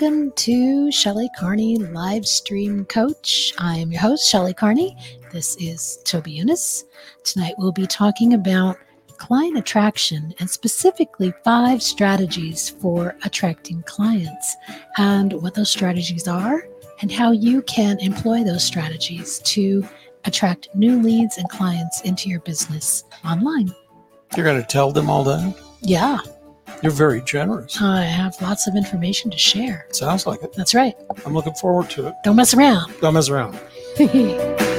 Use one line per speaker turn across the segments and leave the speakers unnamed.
Welcome to Shelley Carney Live Stream Coach. I'm your host, Shelley Carney. This is Toby Younis. Tonight we'll be talking about client attraction and specifically five strategies for attracting clients and what those strategies are and how you can employ those strategies to attract new leads and clients into your business online.
You're going to tell them all that?
Yeah,
You're very generous.
I have lots of information to share.
Sounds like it.
That's right.
I'm looking forward to it.
Don't mess around.
Don't mess around.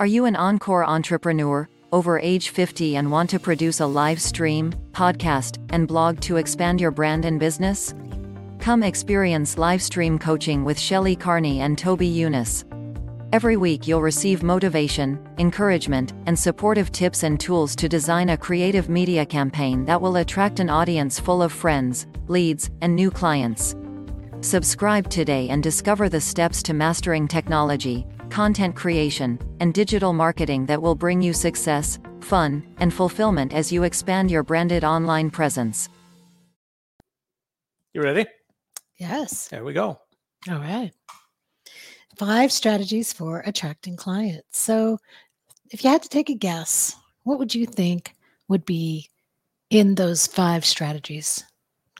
Are you an encore entrepreneur, over age 50 and want to produce a live stream, podcast, and blog to expand your brand and business? Come experience live stream coaching with Shelley Carney and Toby Younis. Every week you'll receive motivation, encouragement, and supportive tips and tools to design a creative media campaign that will attract an audience full of friends, leads, and new clients. Subscribe today and discover the steps to mastering technology, content creation, and digital marketing that will bring you success, fun, and fulfillment as you expand your branded online presence.
You ready?
yes.
There we go.
All right. Five strategies for attracting clients. So, if you had to take a guess, what would you think would be in those five strategies?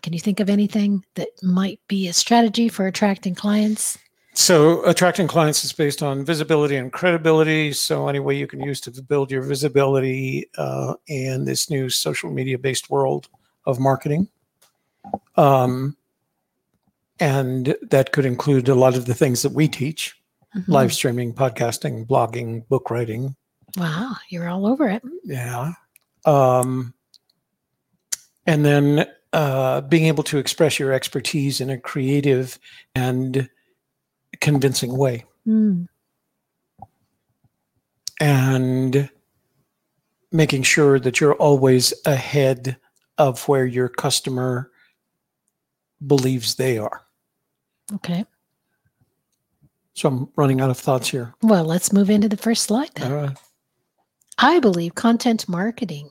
Can you think of anything that might be a strategy for attracting clients?
So, attracting clients is based on visibility and credibility. So, any way you can use to build your visibility uh, in this new social media based world of marketing. Um, and that could include a lot of the things that we teach
Mhm.
live streaming, podcasting, blogging, book writing.
Wow, you're all over it.
Yeah. Um, and then uh, being able to express your expertise in a creative and convincing way.
Mm,
And making sure that you're always ahead of where your customer believes they are.
okay.
So I'm running out of thoughts here.
Well, let's move into the first slide then.
Right.
I believe content marketing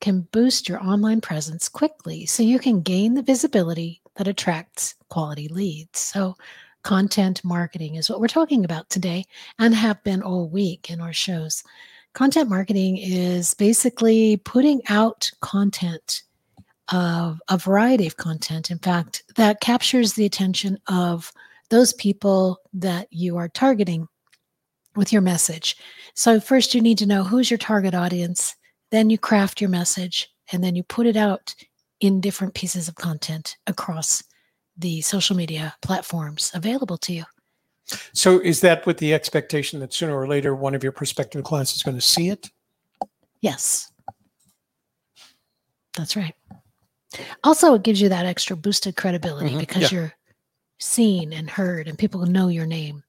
can boost your online presence quickly so you can gain the visibility that attracts quality leads. So, content marketing is what we're talking about today and have been all week in our shows. Content marketing is basically putting out content of a variety of content, in fact, that captures the attention of those people that you are targeting with your message. So, first, you need to know who's your target audience. Then, you craft your message and then you put it out in different pieces of content across the social media platforms available to you.
So is that with the expectation that sooner or later one of your prospective clients is going to see it?
Yes. That's right. Also, it gives you that extra boosted credibility
Mhm,
because
yeah.
you're seen and heard and people know your name.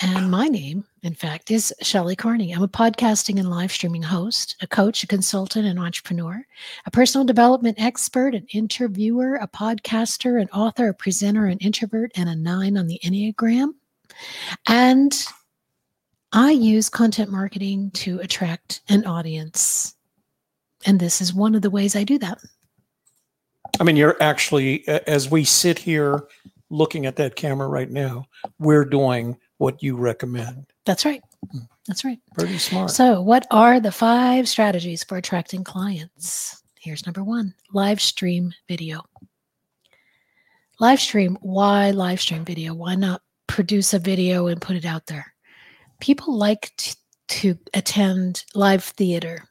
And my name, in fact, is Shelley Carney. I'm a podcasting and live streaming host, a coach, a consultant, an entrepreneur, a personal development expert, an interviewer, a podcaster, an author, a presenter, an introvert, and a nine on the Enneagram. And I use content marketing to attract an audience. And this is one of the ways I do that.
I mean, you're actually, as we sit here looking at that camera right now, we're doing what you recommend.
That's right. That's right.
Pretty smart.
So, what are the five strategies for attracting clients? Here's number one live stream video. Live stream. Why live stream video? Why not produce a video and put it out there? People like t- to attend live theater,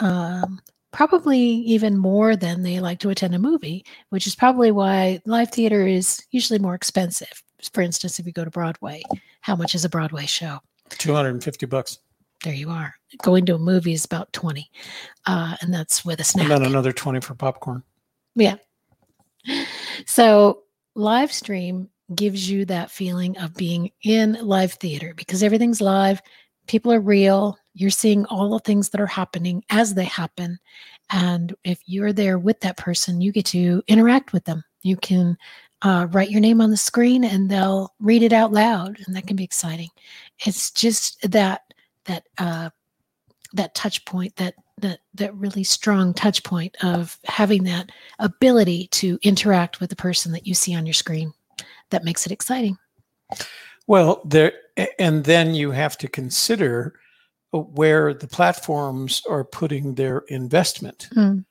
um, probably even more than they like to attend a movie, which is probably why live theater is usually more expensive. For instance, if you go to Broadway, how much is a Broadway show?
250 bucks.
there you are. Going to a movie is about 20. Uh, and that's with a snack.
And then another 20 for popcorn.
Yeah. So live stream gives you that feeling of being in live theater because everything's live. People are real. You're seeing all the things that are happening as they happen. And if you're there with that person, you get to interact with them. You can uh, write your name on the screen and they'll read it out loud, and that can be exciting. It's just that that uh, that touch point, that that that really strong touch point of having that ability to interact with the person that you see on your screen. That makes it exciting.
Well, there, and then you have to consider where the platforms are putting their investment.
Mm.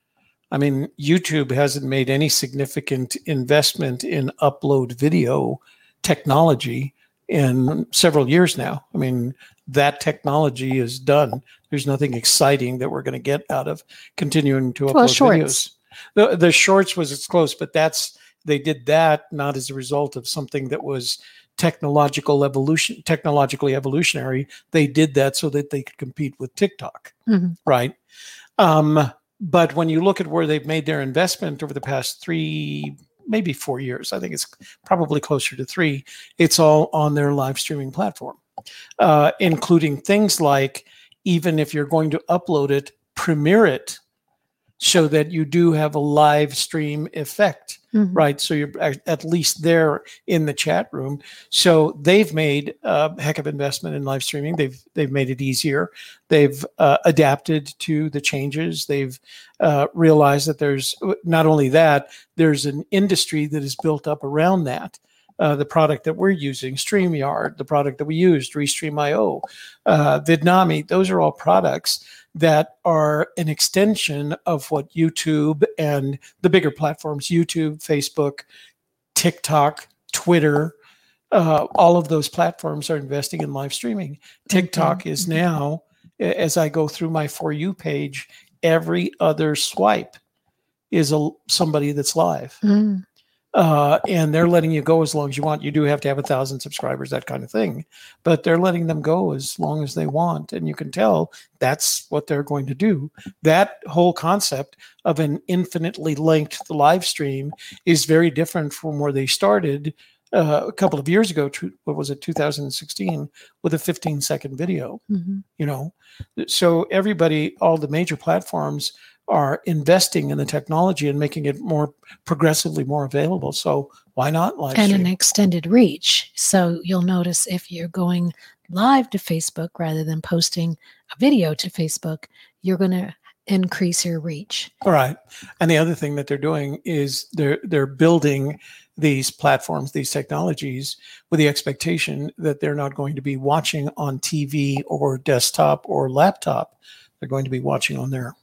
I mean, YouTube hasn't made any significant investment in upload video technology in several years now. I mean, that technology is done. There's nothing exciting that we're going to get out of continuing to upload
Well, shorts.
videos. The, the shorts was it's close, but that's they did that not as a result of something that was technological evolution, technologically evolutionary. They did that so that they could compete with TikTok,
Mhm.
right? Um, but when you look at where they've made their investment over the past three, maybe four years, I think it's probably closer to three. It's all on their live streaming platform, uh, including things like even if you're going to upload it, premiere it so that you do have a live stream effect
Mhm.
right? So you're at at least there in the chat room. So they've made a heck of investment in live streaming. They've they've made it easier. They've uh, adapted to the changes. They've uh, realized that there's not only that there's an industry that is built up around that. Uh, the product that we're using, StreamYard, the product that we used, Restream.io, uh, Vidnami, those are all products that are an extension of what YouTube and the bigger platforms YouTube, Facebook, TikTok, Twitter, uh, all of those platforms are investing in live streaming. TikTok is now, as I go through my For You page, every other swipe is a somebody that's live.
Mm.
Uh, and they're letting you go as long as you want. You do have to have a thousand subscribers, that kind of thing, but they're letting them go as long as they want. And you can tell that's what they're going to do. That whole concept of an infinitely linked live stream is very different from where they started uh, a couple of years ago. tw- What was it, 2016, with a 15 second video?
Mhm.
you know so everybody all the major platforms are investing in the technology and making it more progressively more available so why not live
and
stream?
an extended reach. So you'll notice if you're going live to Facebook rather than posting a video to Facebook, you're going to increase your reach.
all right and the other thing that they're doing is they're they're building these platforms these technologies with the expectation that they're not going to be watching on tv or desktop or laptop they're going to be watching on their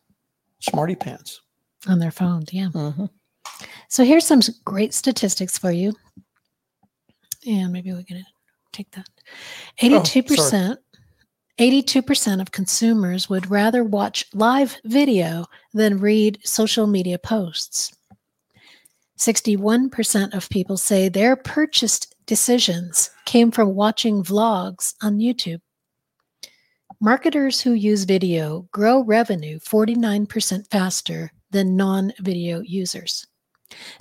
smarty pants
on their phones. Yeah.
Mhm.
So here's some great statistics for you. And maybe we can take that. 82%. 82% of consumers would rather watch live video than read social media posts. 61% of people say their purchased decisions came from watching vlogs on YouTube. Marketers who use video grow revenue 49% faster than non video users.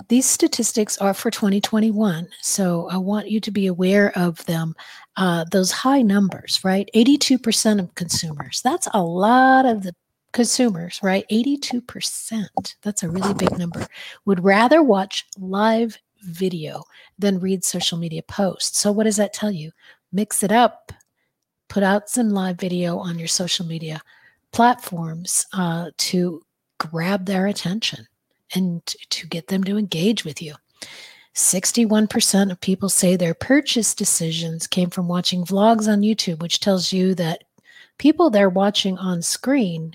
These statistics are for 2021, so I want you to be aware of them. Uh, those high numbers, right? 82% of consumers. That's a lot of the consumers, right? 82%. That's a really big number. Would rather watch live video than read social media posts. So, what does that tell you? Mix it up, put out some live video on your social media platforms uh, to grab their attention and to get them to engage with you. 61% of people say their purchase decisions came from watching vlogs on YouTube, which tells you that people they're watching on screen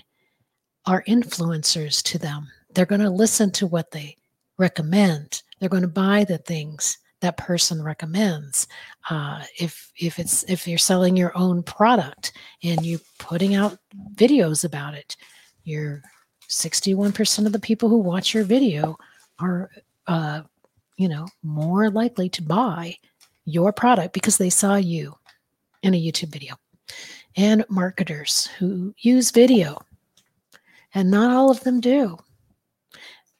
are influencers to them. They're going to listen to what they recommend. They're going to buy the things that person recommends. Uh, if if it's if you're selling your own product and you're putting out videos about it, you're 61% of the people who watch your video are uh, you know more likely to buy your product because they saw you in a youtube video and marketers who use video and not all of them do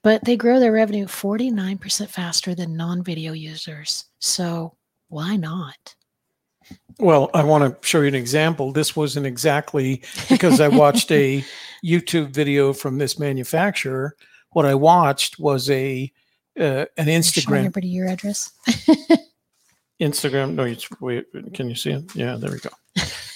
but they grow their revenue 49% faster than non-video users so why not
Well, I want to show you an example. This wasn't exactly because I watched a YouTube video from this manufacturer. What I watched was a uh, an Instagram
everybody your address.
Instagram. No, you, wait, can you see it? Yeah, there we go.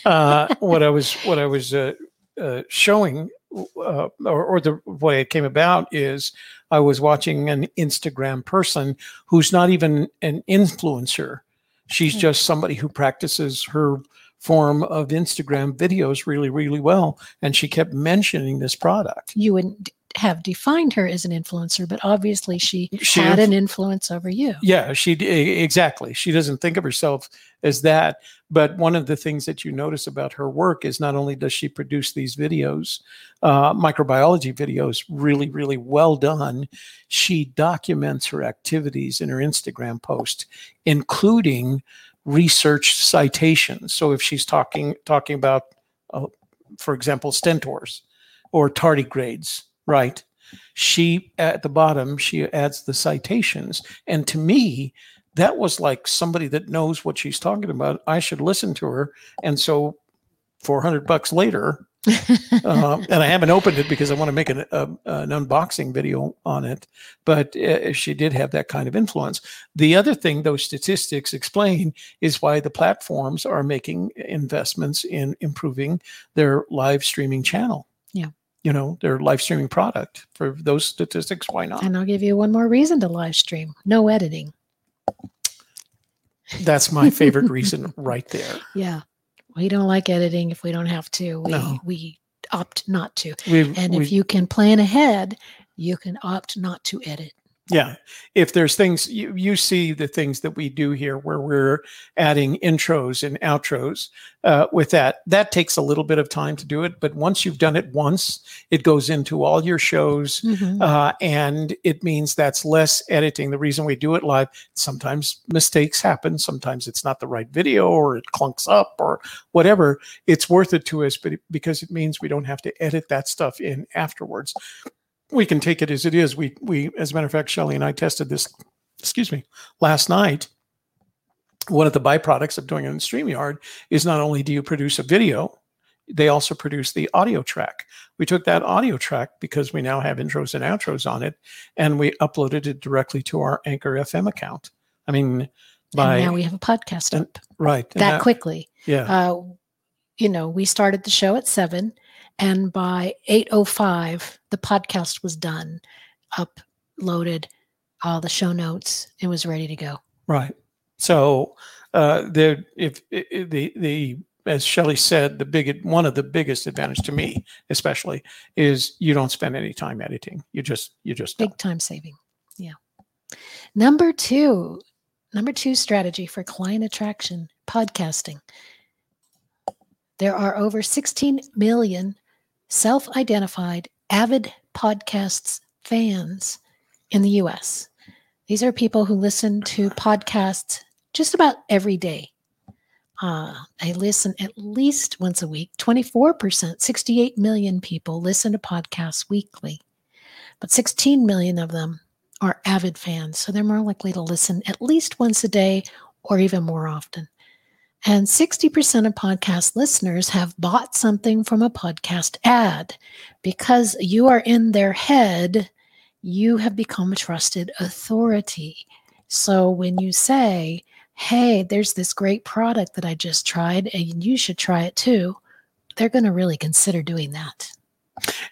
Uh, what I was what I was uh, uh, showing, uh, or, or the way it came about is I was watching an Instagram person who's not even an influencer. She's
Hmm.
just somebody who practices her form of Instagram videos really, really well, and she kept mentioning this product.
You wouldn't d- have defined her as an influencer, but obviously she,
She
had an influence over you.
Yeah, she exactly. She doesn't think of herself as that. But one of the things that you notice about her work is not only does she produce these videos, uh, microbiology videos, really, really well done, she documents her activities in her Instagram post, including research citations. So if she's talking talking about, uh, for example, stentors or tardigrades, right? She at the bottom she adds the citations, and to me, that was like somebody that knows what she's talking about. I should listen to her. And so, four hundred bucks later, um, and I haven't opened it because I want to make an, a, an unboxing video on it. But uh, she did have that kind of influence. The other thing those statistics explain is why the platforms are making investments in improving their live streaming channel.
Yeah.
You know, their live streaming product. For those statistics, why not?
and I'll give you one more reason to live stream no editing.
That's my favorite reason right there.
Yeah. We don't like editing if we don't have to. We,
No.
we opt not to.
We've,
And if you can plan ahead, you can opt not to edit.
Yeah. If there's things you, you see the things that we do here where we're adding intros and outros uh, with that, that takes a little bit of time to do it. But once you've done it once, it goes into all your shows.
Mhm.
Uh, and it means that's less editing. The reason we do it live, sometimes mistakes happen. Sometimes it's not the right video or it clunks up or whatever. It's worth it to us, but it, because it means we don't have to edit that stuff in afterwards. We can take it as it is. We, we, as a matter of fact, Shelley and I tested this, excuse me, last night. One of the byproducts of doing it in StreamYard is not only do you produce a video, they also produce the audio track. We took that audio track because we now have intros and outros on it, and we uploaded it directly to our Anchor FM account. I mean, by
and now we have a podcast
and
up
right and
that quickly.
yeah,
Uh, you know, we started the show at seven, and by eight oh five, the podcast was done, uploaded, all the show notes. It was ready to go.
right. So uh, the if, i i- the the as Shelley said, the big one of the biggest advantage to me, especially, is you don't spend any time editing. You just you just
Big
don't.
time saving. Yeah. Number two, number two strategy for client attraction podcasting. There are over 16 million self identified avid podcasts fans in the US. These are people who listen to podcasts just about every day. Uh, they listen at least once a week. 24%, 68 million people listen to podcasts weekly, but 16 million of them are avid fans. So they're more likely to listen at least once a day or even more often. And 60% of podcast listeners have bought something from a podcast ad because you are in their head, you have become a trusted authority. So when you say, Hey, there's this great product that I just tried, and you should try it too, they're going to really consider doing that.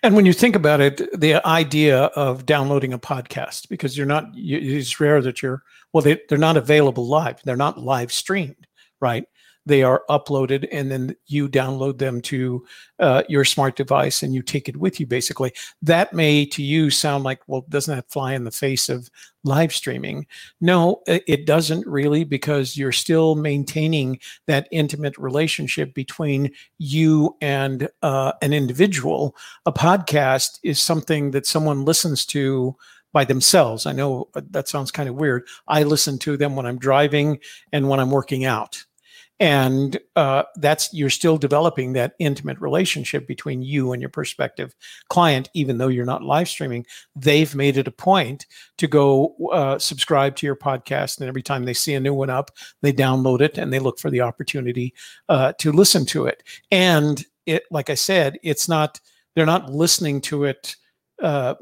And when you think about it, the idea of downloading a podcast because you're not, it's rare that you're, well, they, they're not available live. They're not live streamed, right? They are uploaded and then you download them to uh, your smart device and you take it with you, basically. That may to you sound like, well, doesn't that fly in the face of live streaming? No, it doesn't really because you're still maintaining that intimate relationship between you and uh, an individual a podcast is something that someone listens to by themselves. I know uh, that sounds kind of weird. I listen to them when I'm driving and when I'm working out. And uh, that's you're still developing that intimate relationship between you and your prospective client even though you're not live streaming. They've made it a point to go uh, subscribe to your podcast and every time they see a new one up they download it and they look for the opportunity uh, to listen to it. And it like i said it's not they're not listening to it uh,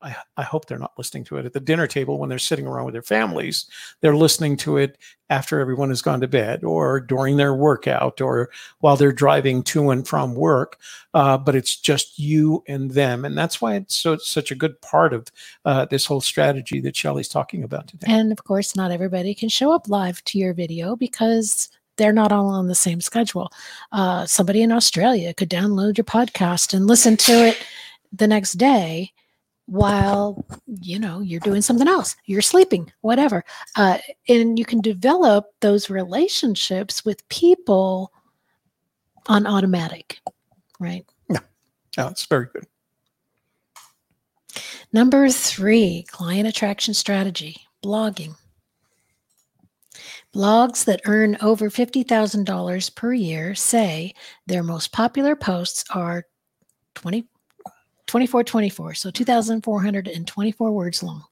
I, I, hope they're not listening to it at the dinner table when they're sitting around with their families. They're listening to it after everyone has gone to bed or during their workout or while they're driving to and from work. Uh, but it's just you and them. And that's why it's so such a good part of uh, this whole strategy that Shelley's talking about today.
And of course, not everybody can show up live to your video because they're not all on the same schedule. Uh, somebody in Australia could download your podcast and listen to it the next day while you know you're doing something else you're sleeping whatever uh, and you can develop those relationships with people on automatic right?
Yeah. Yeah it's very good.
Number three client attraction strategy blogging. Blogs that earn over $50000 per year say their most popular posts are 20 2424, so 2,424 words long.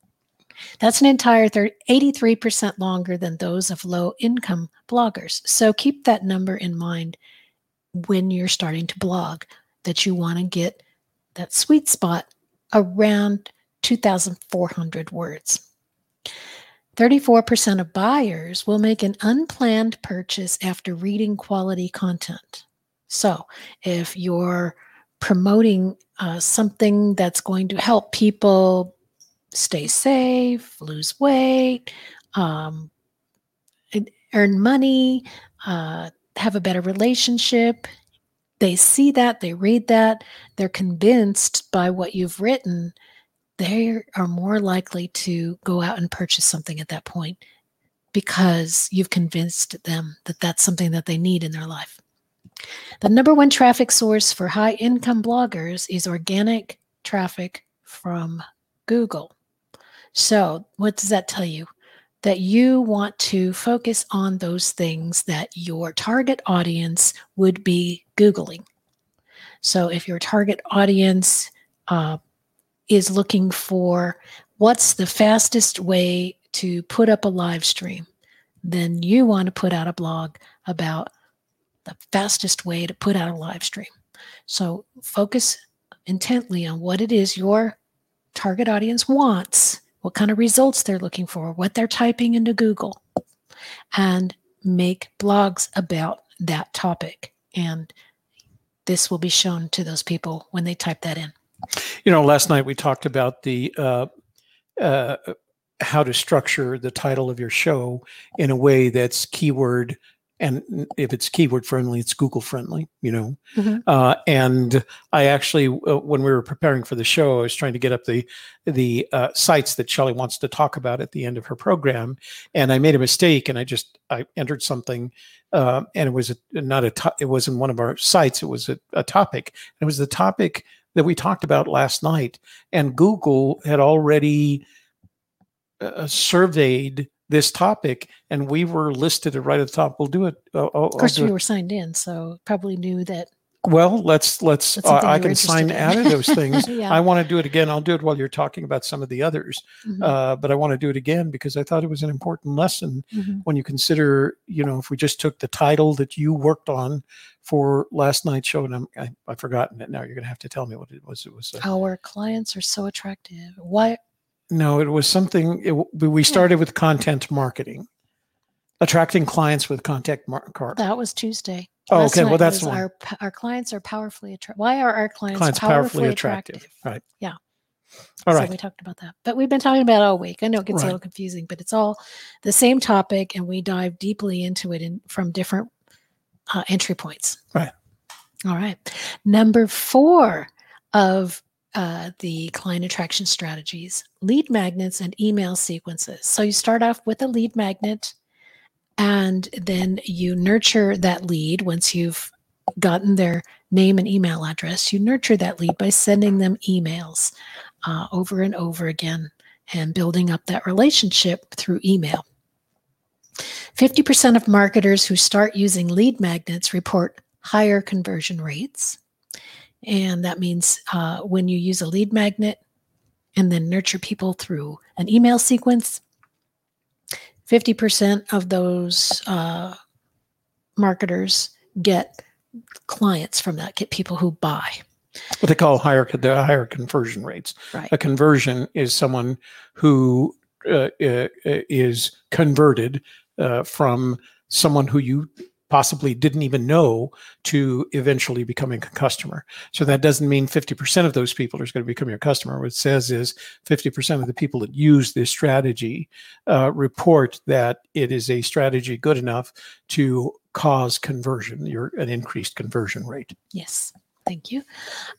That's an entire 30, 83% longer than those of low income bloggers. So keep that number in mind when you're starting to blog, that you want to get that sweet spot around 2,400 words. 34% of buyers will make an unplanned purchase after reading quality content. So if you're promoting uh, something that's going to help people stay safe, lose weight, um, earn money, uh, have a better relationship. They see that, they read that, they're convinced by what you've written. They are more likely to go out and purchase something at that point because you've convinced them that that's something that they need in their life. The number one traffic source for high income bloggers is organic traffic from Google. So, what does that tell you? That you want to focus on those things that your target audience would be Googling. So, if your target audience uh, is looking for what's the fastest way to put up a live stream, then you want to put out a blog about the fastest way to put out a live stream. So focus intently on what it is your target audience wants, what kind of results they're looking for, what they're typing into Google, and make blogs about that topic. And this will be shown to those people when they type that in.
You know, last night we talked about the uh, uh, how to structure the title of your show in a way that's keyword and if it's keyword friendly it's google friendly you know mm-hmm. uh, and i actually uh, when we were preparing for the show i was trying to get up the the uh, sites that shelley wants to talk about at the end of her program and i made a mistake and i just i entered something uh, and it was a, not a to- it wasn't one of our sites it was a, a topic it was the topic that we talked about last night and google had already uh, surveyed this topic and we were listed right at the top. We'll do it
uh, of course we were signed in so probably knew that
well let's let's uh, i can sign out of those things. Yeah. i want to do it again. I'll do it while you're talking about some of the others mm-hmm. uh, but i want to do it again because i thought it was an important lesson mm-hmm. when you consider you know if we just took the title that you worked on for last night's show and I'm, I, have forgotten it now. You're going to have to tell me what it was. It was
uh, our clients are so attractive. Why
no, it was something. It, we started with content marketing, attracting clients with content marketing.
That was Tuesday.
Oh, Last okay. Well, that's
one. Our, our clients are powerfully attractive. Why are our clients, clients powerfully, powerfully attractive? attractive?
Right.
Yeah.
All right.
So we talked about that, but we've been talking about all week. I know it gets right. a little confusing, but it's all the same topic, and we dive deeply into it in, from different uh, entry points.
Right.
All right. Number four of uh, the client attraction strategies, lead magnets, and email sequences. So you start off with a lead magnet, and then you nurture that lead once you've gotten their name and email address. You nurture that lead by sending them emails uh, over and over again and building up that relationship through email. 50% of marketers who start using lead magnets report higher conversion rates. And that means uh, when you use a lead magnet and then nurture people through an email sequence, 50% of those uh, marketers get clients from that, get people who buy.
What they call higher the higher conversion rates.
Right.
A conversion is someone who uh, is converted uh, from someone who you possibly didn't even know to eventually becoming a customer. So that doesn't mean 50% of those people are going to become your customer. What it says is 50% of the people that use this strategy uh, report that it is a strategy good enough to cause conversion, your an increased conversion rate.
Yes, thank you.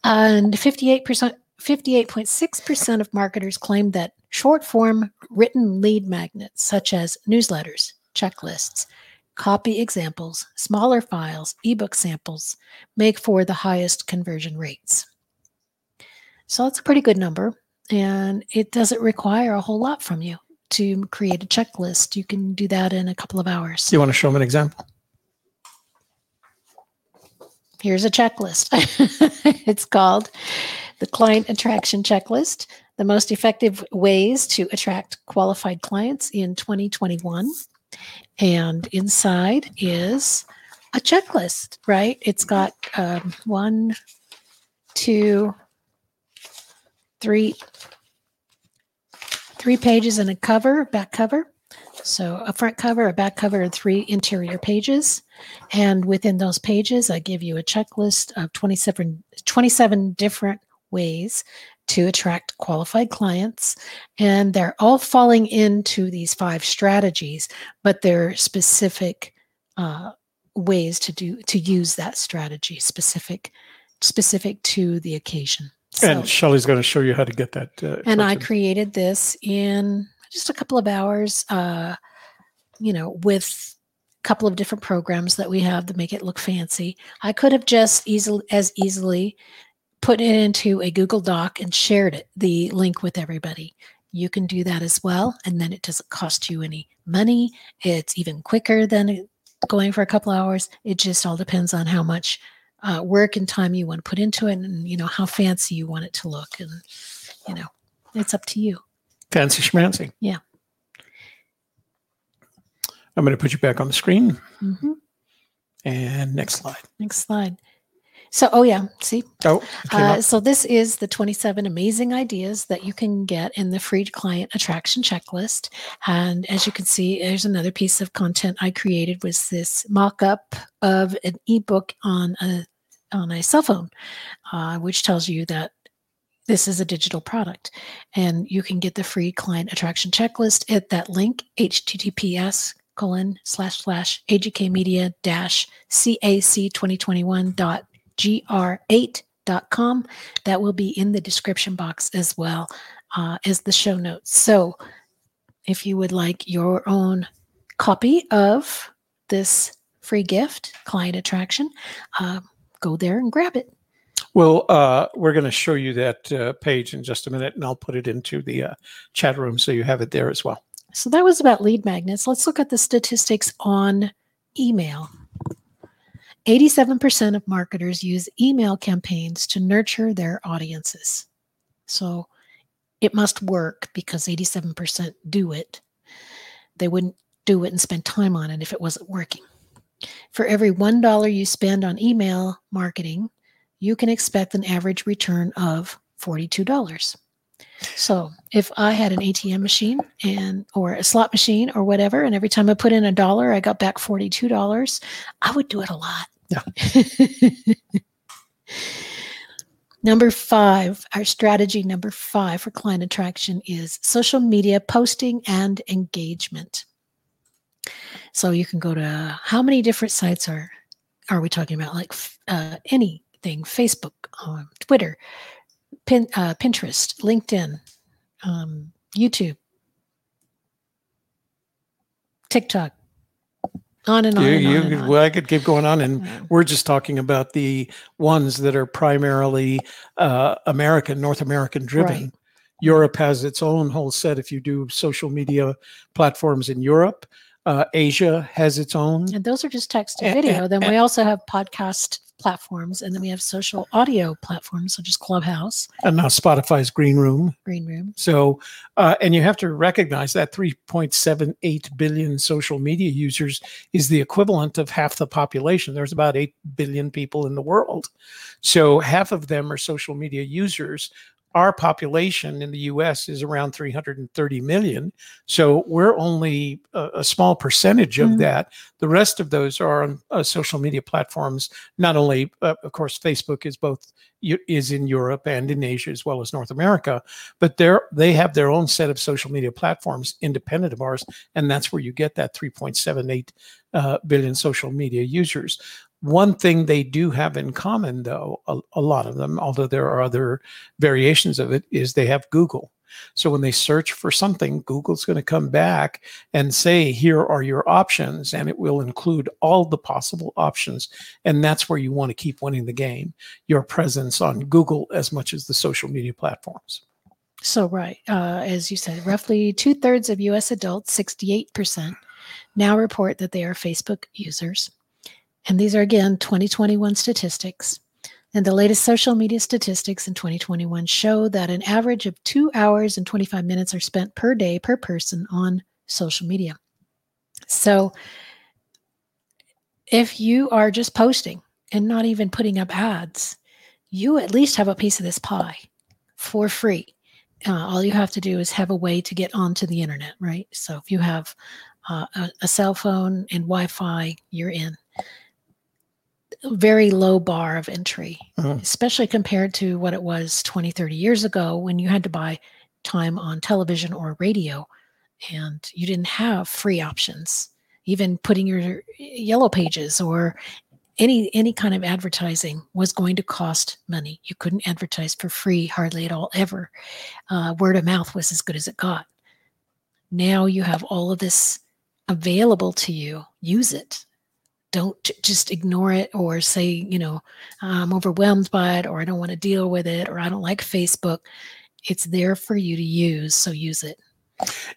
And 58%. 58.6% of marketers claim that short form written lead magnets, such as newsletters, checklists, copy examples, smaller files, ebook samples make for the highest conversion rates. So that's a pretty good number, and it doesn't require a whole lot from you to create a checklist. You can do that in a couple of hours.
You want to show them an example?
Here's a checklist. it's called the Client Attraction Checklist The Most Effective Ways to Attract Qualified Clients in 2021. And inside is a checklist, right? It's got um, one, two, three, three pages and a cover, back cover. So a front cover, a back cover, and three interior pages. And within those pages, I give you a checklist of 27, 27 different ways to attract qualified clients. And they're all falling into these five strategies, but they're specific uh, ways to do to use that strategy, specific specific to the occasion.
So, and Shelley's going to show you how to get that.
Uh, and I created this in just a couple of hours, uh, you know, with a couple of different programs that we have to make it look fancy. I could have just easily as easily put it into a Google Doc and shared it, the link with everybody. You can do that as well. And then it doesn't cost you any money. It's even quicker than going for a couple hours. It just all depends on how much uh, work and time you want to put into it and, you know, how fancy you want it to look. And, you know, it's up to you.
Fancy schmancy.
Yeah.
I'm going to put you back on the screen.
Mm-hmm.
And next slide.
Next slide. So, oh yeah, see.
Oh,
uh, so this is the 27 amazing ideas that you can get in the free client attraction checklist. And as you can see, there's another piece of content I created was this mock-up of an ebook on a on a cell phone, uh, which tells you that this is a digital product, and you can get the free client attraction checklist at that link https colon slash slash agkmedia dash cac 2021 dot gr8.com. That will be in the description box as well uh, as the show notes. So if you would like your own copy of this free gift, Client Attraction, uh, go there and grab it.
Well, uh, we're going to show you that uh, page in just a minute, and I'll put it into the uh, chat room so you have it there as well.
So that was about lead magnets. Let's look at the statistics on email. 87% of marketers use email campaigns to nurture their audiences. So it must work because 87% do it. They wouldn't do it and spend time on it if it wasn't working. For every $1 you spend on email marketing, you can expect an average return of $42. So if I had an ATM machine and or a slot machine or whatever, and every time I put in a dollar, I got back $42, I would do it a lot.
Yeah.
number five, our strategy number five for client attraction is social media posting and engagement. So you can go to how many different sites are are we talking about? Like uh, anything, Facebook, um, Twitter, Pin, uh, Pinterest, LinkedIn, um, YouTube, TikTok, on and on. You, and
you,
on and on.
Well, I could keep going on, and yeah. we're just talking about the ones that are primarily uh, American, North American driven. Right. Europe has its own whole set. If you do social media platforms in Europe, Uh, Asia has its own.
And those are just text to video.
a-
then
a-
we also have podcast platforms, and then we have social audio platforms such as Clubhouse,
And now Spotify's Green Room.
Green Room.
So, uh, and you have to recognize that 3.78 billion social media users is the equivalent of half the population. There's about 8 billion people in the world. So, half of them are social media users. Our population in the US is around 330 million. So, we're only a, a small percentage of
Mhm.
that. The rest of those are on uh, social media platforms. Not only, uh, of course, Facebook is both is in Europe and in Asia as well as North America, but they're they have their own set of social media platforms independent of ours, and that's where you get that 3.78 uh, billion social media users. One thing they do have in common, though, a, a lot of them, although there are other variations of it, is they have Google. So when they search for something, Google's going to come back and say, here are your options, and it will include all the possible options. And that's where you want to keep winning the game your presence on Google as much as the social media platforms.
So, right, uh, as you said, roughly two thirds of US adults, 68%, now report that they are Facebook users. And these are again 2021 statistics. And the latest social media statistics in 2021 show that an average of two hours and 25 minutes are spent per day per person on social media. So, if you are just posting and not even putting up ads, you at least have a piece of this pie for free uh, all you have to do is have a way to get onto the internet, right? So if you have uh, a, a cell phone and Wi Fi, you're in. Very low bar of entry,
Mhm.
especially compared to what it was 20, 30 years ago when you had to buy time on television or radio and you didn't have free options. Even putting your yellow pages or any any kind of advertising was going to cost money. You couldn't advertise for free hardly at all ever uh, word of mouth was as good as it got. Now you have all of this available to you. Use it. Don't just ignore it or say, you know, I'm overwhelmed by it or I don't want to deal with it or I don't like Facebook. It's there for you to use. So use it.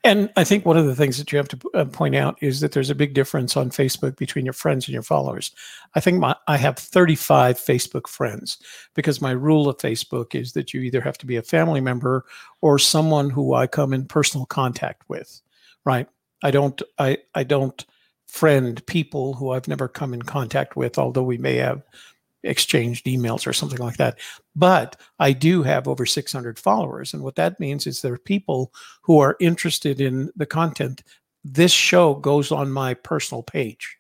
And I think one of the things that you have to uh, point out is that there's a big difference on Facebook between your friends and your followers. I think my, I have 35 Facebook friends because my rule of Facebook is that you either have to be a family member or someone who I come in personal contact with, right? I don't I I don't friend people who I've never come in contact with, although we may have exchanged emails or something like that. But I do have over 600 followers. And what that means is there are people who are interested in the content. This show goes on my personal page.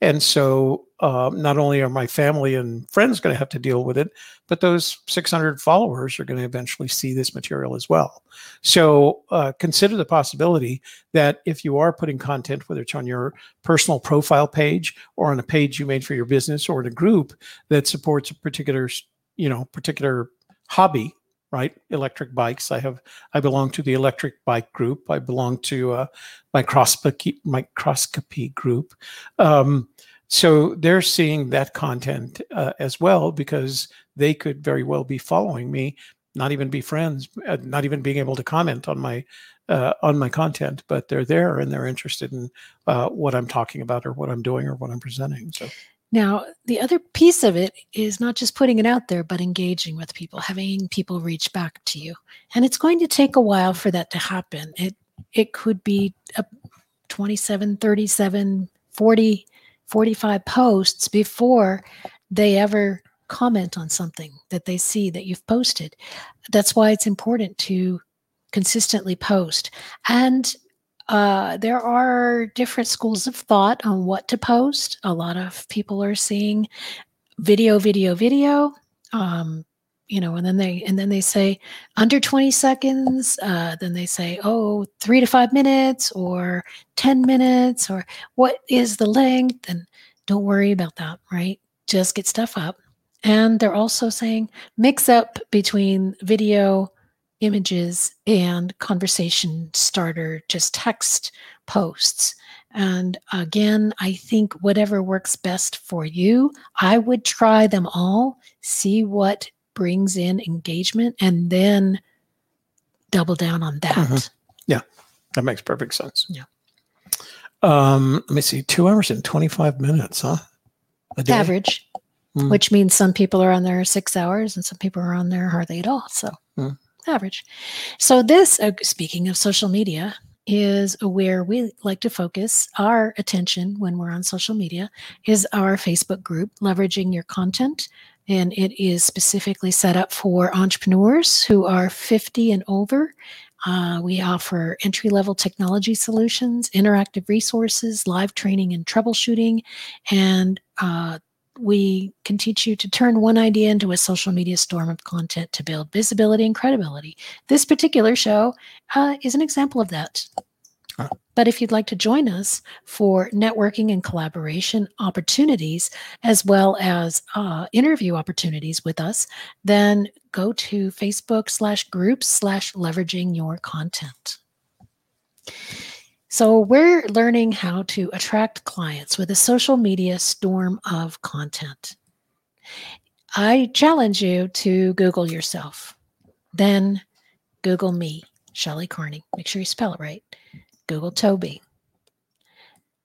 And so um, not only are my family and friends going to have to deal with it, but those 600 followers are going to eventually see this material as well. So uh, consider the possibility that if you are putting content, whether it's on your personal profile page or on a page you made for your business or in a group that supports a particular, you know, particular hobby, right? Electric bikes. I have, I belong to the electric bike group. I belong to uh, microscopy, microscopy group. Um, so they're seeing that content uh, as well because they could very well be following me, not even be friends, uh, not even being able to comment on my uh, on my content, but they're there and they're interested in uh, what I'm talking about or what I'm doing or what I'm presenting. So
Now, the other piece of it is not just putting it out there, but engaging with people, having people reach back to you. And it's going to take a while for that to happen. It it could be a 27, 37, 40, 45 posts before they ever comment on something that they see that you've posted. That's why it's important to consistently post. And uh, there are different schools of thought on what to post. A lot of people are seeing video, video, video. Um, you know, and then they and then they say under 20 seconds. Uh, then they say, oh, three to five minutes or 10 minutes or what is the length? And don't worry about that, right? Just get stuff up. And they're also saying mix up between video, images, and conversation starter, just text posts. And again, I think whatever works best for you, I would try them all, see what brings in engagement, and then double down on that.
Mhm. that makes perfect sense.
Yeah.
Um, let me see, two hours and 25 minutes, huh?
Average,
Hmm.
which means some people are on there six hours and some people are on there hardly at all. So,
Hmm.
average. So, this, uh, speaking of social media, is where we like to focus our attention when we're on social media is our facebook group leveraging your content and it is specifically set up for entrepreneurs who are 50 and over uh, we offer entry level technology solutions, interactive resources, live training and troubleshooting, and uh, we can teach you to turn one idea into a social media storm of content to build visibility and credibility. This particular show uh, is an example of that. But if you'd like to join us for networking and collaboration opportunities, as well as uh, interview opportunities with us, then go to Facebook slash groups slash leveraging your content. So we're learning how to attract clients with a social media storm of content. I challenge you to Google yourself. Then Google me, Shelley Carney. Make sure you spell it right. Google Toby.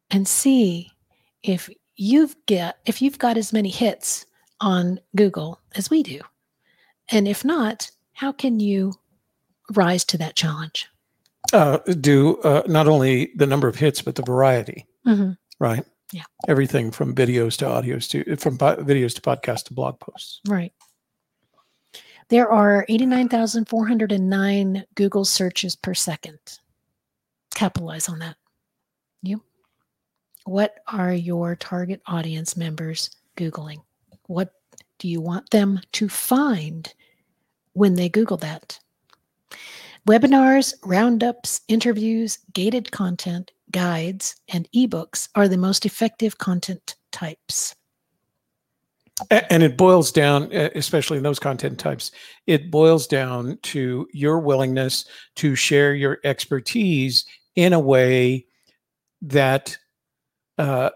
And see if you've get if you've got as many hits on Google as we do. And if not, how can you rise to that challenge?
Uh, do uh, not only the number of hits, but the variety,
Mhm.
right?
Yeah.
Everything from videos to audios to from po- videos to podcasts to blog posts.
Right. There are 89,409 Google searches per second. Capitalize on that. You? What are your target audience members Googling? What do you want them to find when they Google that? Webinars, roundups, interviews, gated content, guides, and ebooks are the most effective content types.
And it boils down, especially in those content types, it boils down to your willingness to share your expertise in a way that uh,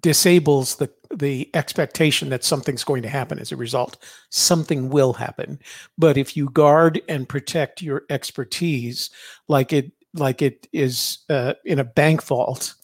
disables the the expectation that something's going to happen as a result. Something will happen, but if you guard and protect your expertise, like it like it is uh, in a bank vault,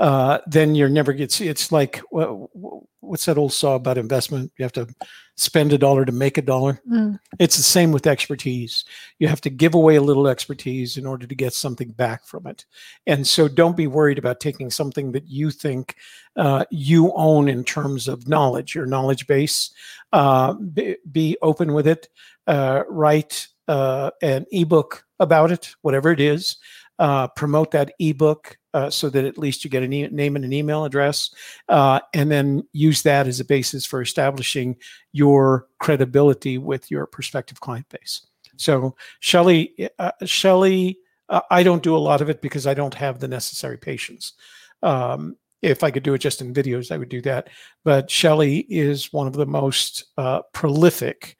uh, then you're never gets. It's like wha- wha- what's that old saw about investment? You have to spend a dollar to make a dollar.
Mm,
It's the same with expertise. You have to give away a little expertise in order to get something back from it. And so don't be worried about taking something that you think uh, you own in terms of knowledge, your knowledge base. Uh, be, be open with it. Uh, write uh, an ebook about it, whatever it is. Uh, promote that ebook uh, so that at least you get a e- name and an email address, uh, and then use that as a basis for establishing your credibility with your prospective client base. So, Shelley, uh, Shelley, uh, I don't do a lot of it because I don't have the necessary patience. Um, if I could do it just in videos, I would do that. But Shelley is one of the most uh, prolific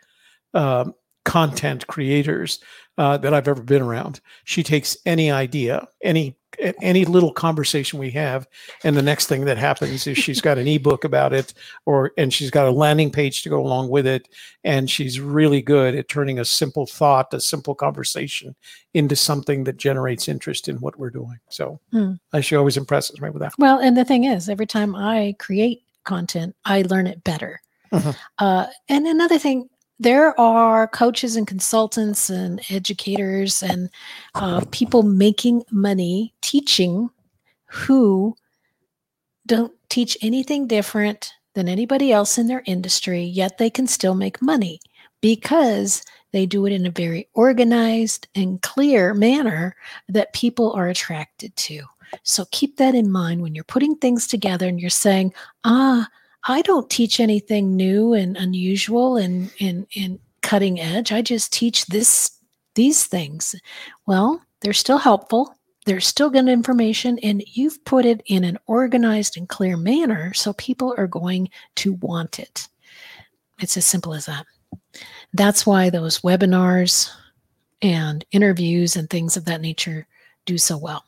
um, content creators uh, that I've ever been around. She takes any idea, any any little conversation we have, and the next thing that happens is she's got an ebook about it, or and she's got a landing page to go along with it, and she's really good at turning a simple thought, a simple conversation, into something that generates interest in what we're doing. So
Hmm.
she always impresses me with that.
Well, and the thing is, every time I create content, I learn it better.
Mhm.
Uh, and another thing, there are coaches and consultants and educators and uh, people making money teaching who don't teach anything different than anybody else in their industry, yet they can still make money because they do it in a very organized and clear manner that people are attracted to. So keep that in mind when you're putting things together and you're saying, ah, I don't teach anything new and unusual and and cutting edge. I just teach this these things. Well, they're still helpful. They're still good information, and you've put it in an organized and clear manner, so people are going to want it. It's as simple as that. That's why those webinars and interviews and things of that nature do so well.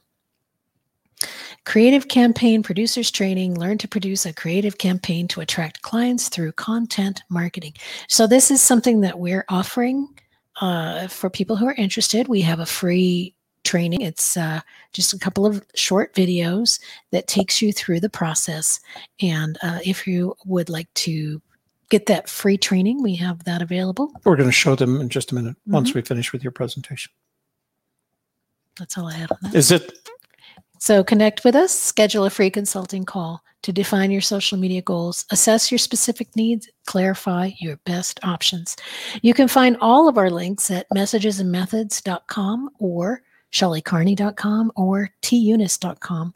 Creative campaign producers training learn to produce a creative campaign to attract clients through content marketing. So, this is something that we're offering uh, for people who are interested. We have a free training. It's uh, just a couple of short videos that takes you through the process. And uh, if you would like to get that free training, we have that available.
We're going to show them in just a minute once
Mm-hmm.
we finish with your presentation.
That's all I had on that.
Is it
So connect with us, schedule a free consulting call to define your social media goals, assess your specific needs, clarify your best options. You can find all of our links at messagesandmethods.com or shelleycarney.com or tunis.com.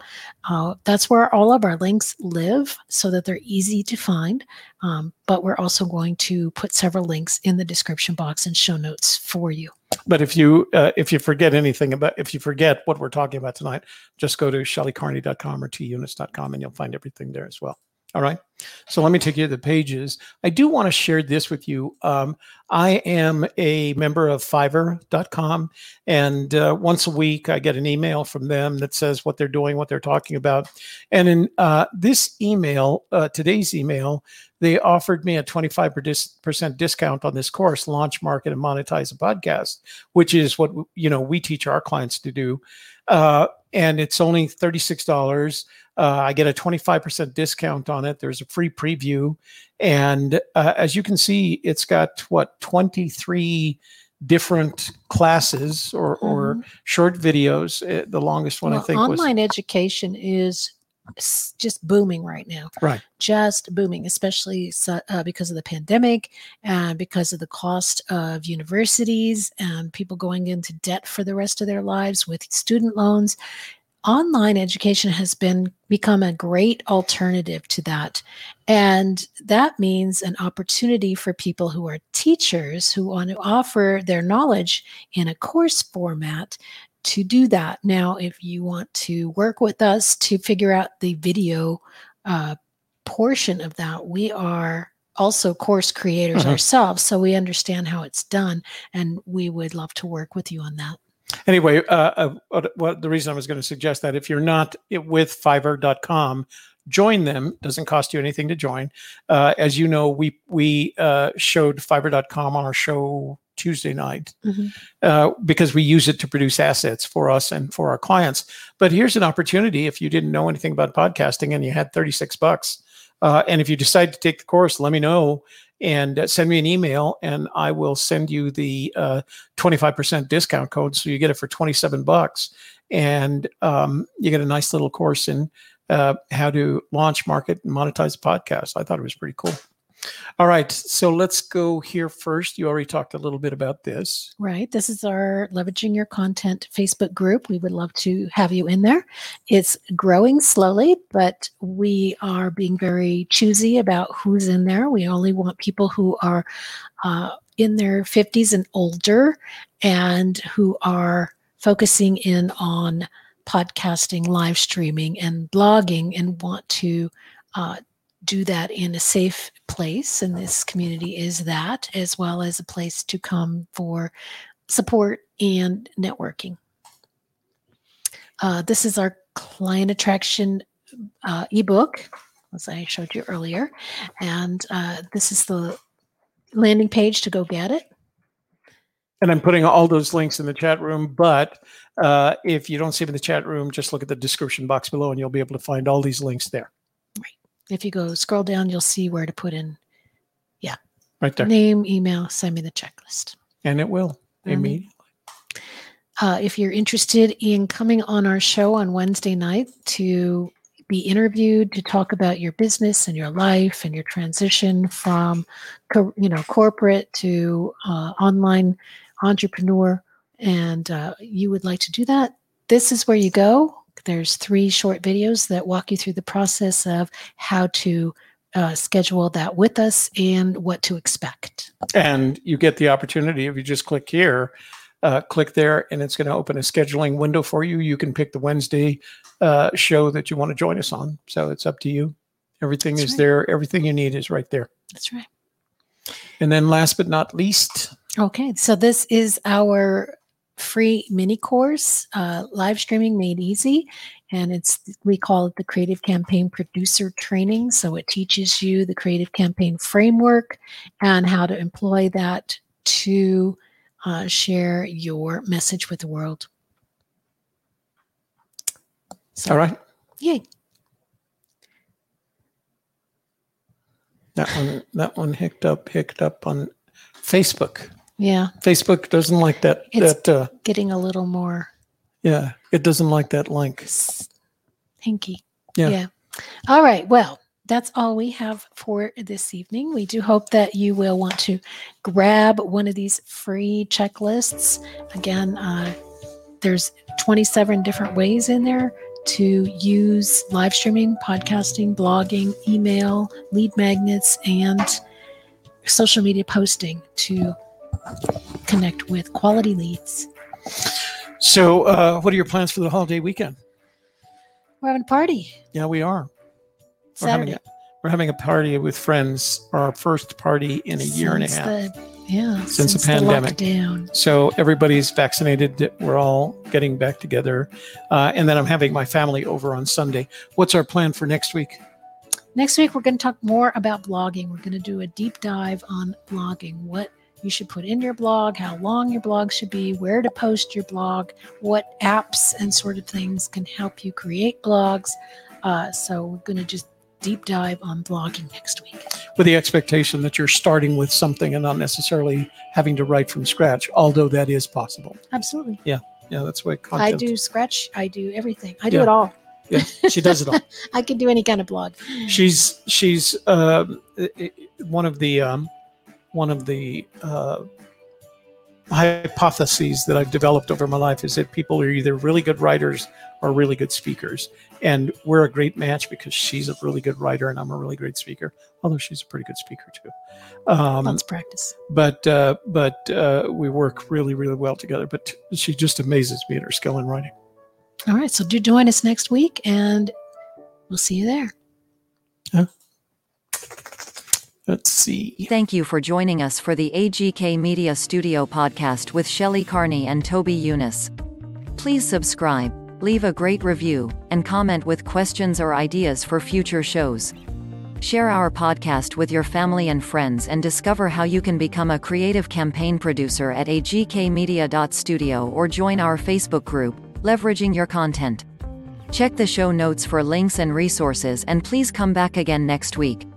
Uh, that's where all of our links live so that they're easy to find. Um, but we're also going to put several links in the description box and show notes for you.
But if you uh, if you forget anything about if you forget what we're talking about tonight, just go to shelleycarney.com or tunits.com and you'll find everything there as well. All right. So let me take you to the pages. I do want to share this with you. Um, I am a member of Fiverr.com, and uh, once a week I get an email from them that says what they're doing, what they're talking about. And in uh, this email, uh, today's email, they offered me a 25% discount on this course, Launch, Market, and Monetize a Podcast, which is what you know we teach our clients to do. And it's only $36. Uh, I get a 25% discount on it. There's a free preview. And uh, as you can see, it's got what 23 different classes or, or short videos. Uh, the longest one I
Well,
think was
online education is just booming right now.
Right.
Just booming, especially uh, because of the pandemic and because of the cost of universities and people going into debt for the rest of their lives with student loans. Online education has been become a great alternative to that. And that means an opportunity for people who are teachers who want to offer their knowledge in a course format to do that. Now, if you want to work with us to figure out the video uh, portion of that, we are also course creators
Mhm.
ourselves, so we understand how it's done, and we would love to work with you on that.
anyway, uh, uh, the reason I was going to suggest that if you're not with Fiverr.com, join them. Doesn't cost you anything to join. Uh, as you know, we we uh, showed Fiverr.com on our show Tuesday night
Mhm.
uh, because we use it to produce assets for us and for our clients. But here's an opportunity if you didn't know anything about podcasting and you had 36 bucks. Uh, and if you decide to take the course, let me know and uh, send me an email and I will send you the uh, 25% discount code. So you get it for 27 bucks and um, you get a nice little course in uh, how to launch, market, and monetize a podcast. I thought it was pretty cool. All right. So let's go here first. You already talked a little bit about this.
Right. This is our Leveraging Your Content Facebook group. We would love to have you in there. It's growing slowly, but we are being very choosy about who's in there. We only want people who are uh, in their 50s and older and who are focusing in on podcasting, live streaming, and blogging and want to uh, do that in a safe place. And this community is that, as well as a place to come for support and networking. Uh, this is our client attraction uh, ebook, as I showed you earlier. And uh, this is the landing page to go get it.
And I'm putting all those links in the chat room. But uh, if you don't see them in the chat room, just look at the description box below and you'll be able to find all these links there.
If you go scroll down, you'll see where to put in Yeah.
Right there.
name, email, send me the checklist.
And it will immediately.
Uh, if you're interested in coming on our show on Wednesday night to be interviewed to talk about your business and your life and your transition from, co- you know, corporate to uh, online entrepreneur, and uh, you would like to do that, this is where you go. There's three short videos that walk you through the process of how to uh, schedule that with us and what to expect.
And you get the opportunity if you just click here, uh, click there, and it's going to open a scheduling window for you. You can pick the Wednesday uh, show that you want to join us on. So it's up to you. Everything
That's
is
right.
there. Everything you need is right there.
That's right.
And then last but not least,
Okay, so this is our free mini course, uh, live streaming made easy, and it's we call it the Creative Campaign Producer Training. So it teaches you the Creative Campaign framework and how to employ that to uh, share your message with the world. So,
All right.
Yay.
That one, that one hicked up, hicked up on Facebook.
Yeah.
Facebook doesn't like that.
It's-
that uh,
Getting a little more
yeah, it doesn't like that link.
hinky.
Yeah.
All right. Well, that's all we have for this evening. We do hope that you will want to grab one of these free checklists. Again, uh, there's 27 different ways in there to use live streaming, podcasting, blogging, email, lead magnets, and social media posting to connect with quality leads.
So, uh, what are your plans for the holiday weekend?
We're having a party
Yeah, we are. We're having, a, we're having a party with friends, our first party in a year and a half.
The, yeah,
Since the pandemic.
lockdown.
So everybody's vaccinated. We're all getting back together, uh, and then I'm having my family over on Sunday. What's our plan for next week?
Next week, we're going to talk more about blogging. We're going to do a deep dive on blogging, what you should put in your blog, how long your blog should be, where to post your blog, what apps and sort of things can help you create blogs. Uh, so, we're going to just deep dive on blogging next week.
With the expectation that you're starting with something and not necessarily having to write from scratch, although that is possible.
Absolutely.
Yeah, Yeah, that's what
I do Scratch, I do everything, I do
Yeah.
it all.
Yeah, she does it all.
I can do any kind of blog.
she's she's um, i- one of the um, one of the uh, hypotheses that I've developed over my life is that people are either really good writers or really good speakers, and we're a great match because she's a really good writer and I'm a really great speaker. Although she's a pretty good speaker too. Um,
Let's practice.
but uh, but uh, we work really really well together. But she just amazes me at her skill in writing.
All right. So, do join us next week, and we'll see you there.
Let's see.
Thank you for joining us for the AGK Media Studio podcast with Shelley Carney and Toby Younis. Please subscribe, leave a great review, and comment with questions or ideas for future shows. Share our podcast with your family and friends and discover how you can become a creative campaign producer at agkmedia.studio or join our Facebook group, Leveraging Your Content. Check the show notes for links and resources and please come back again next week.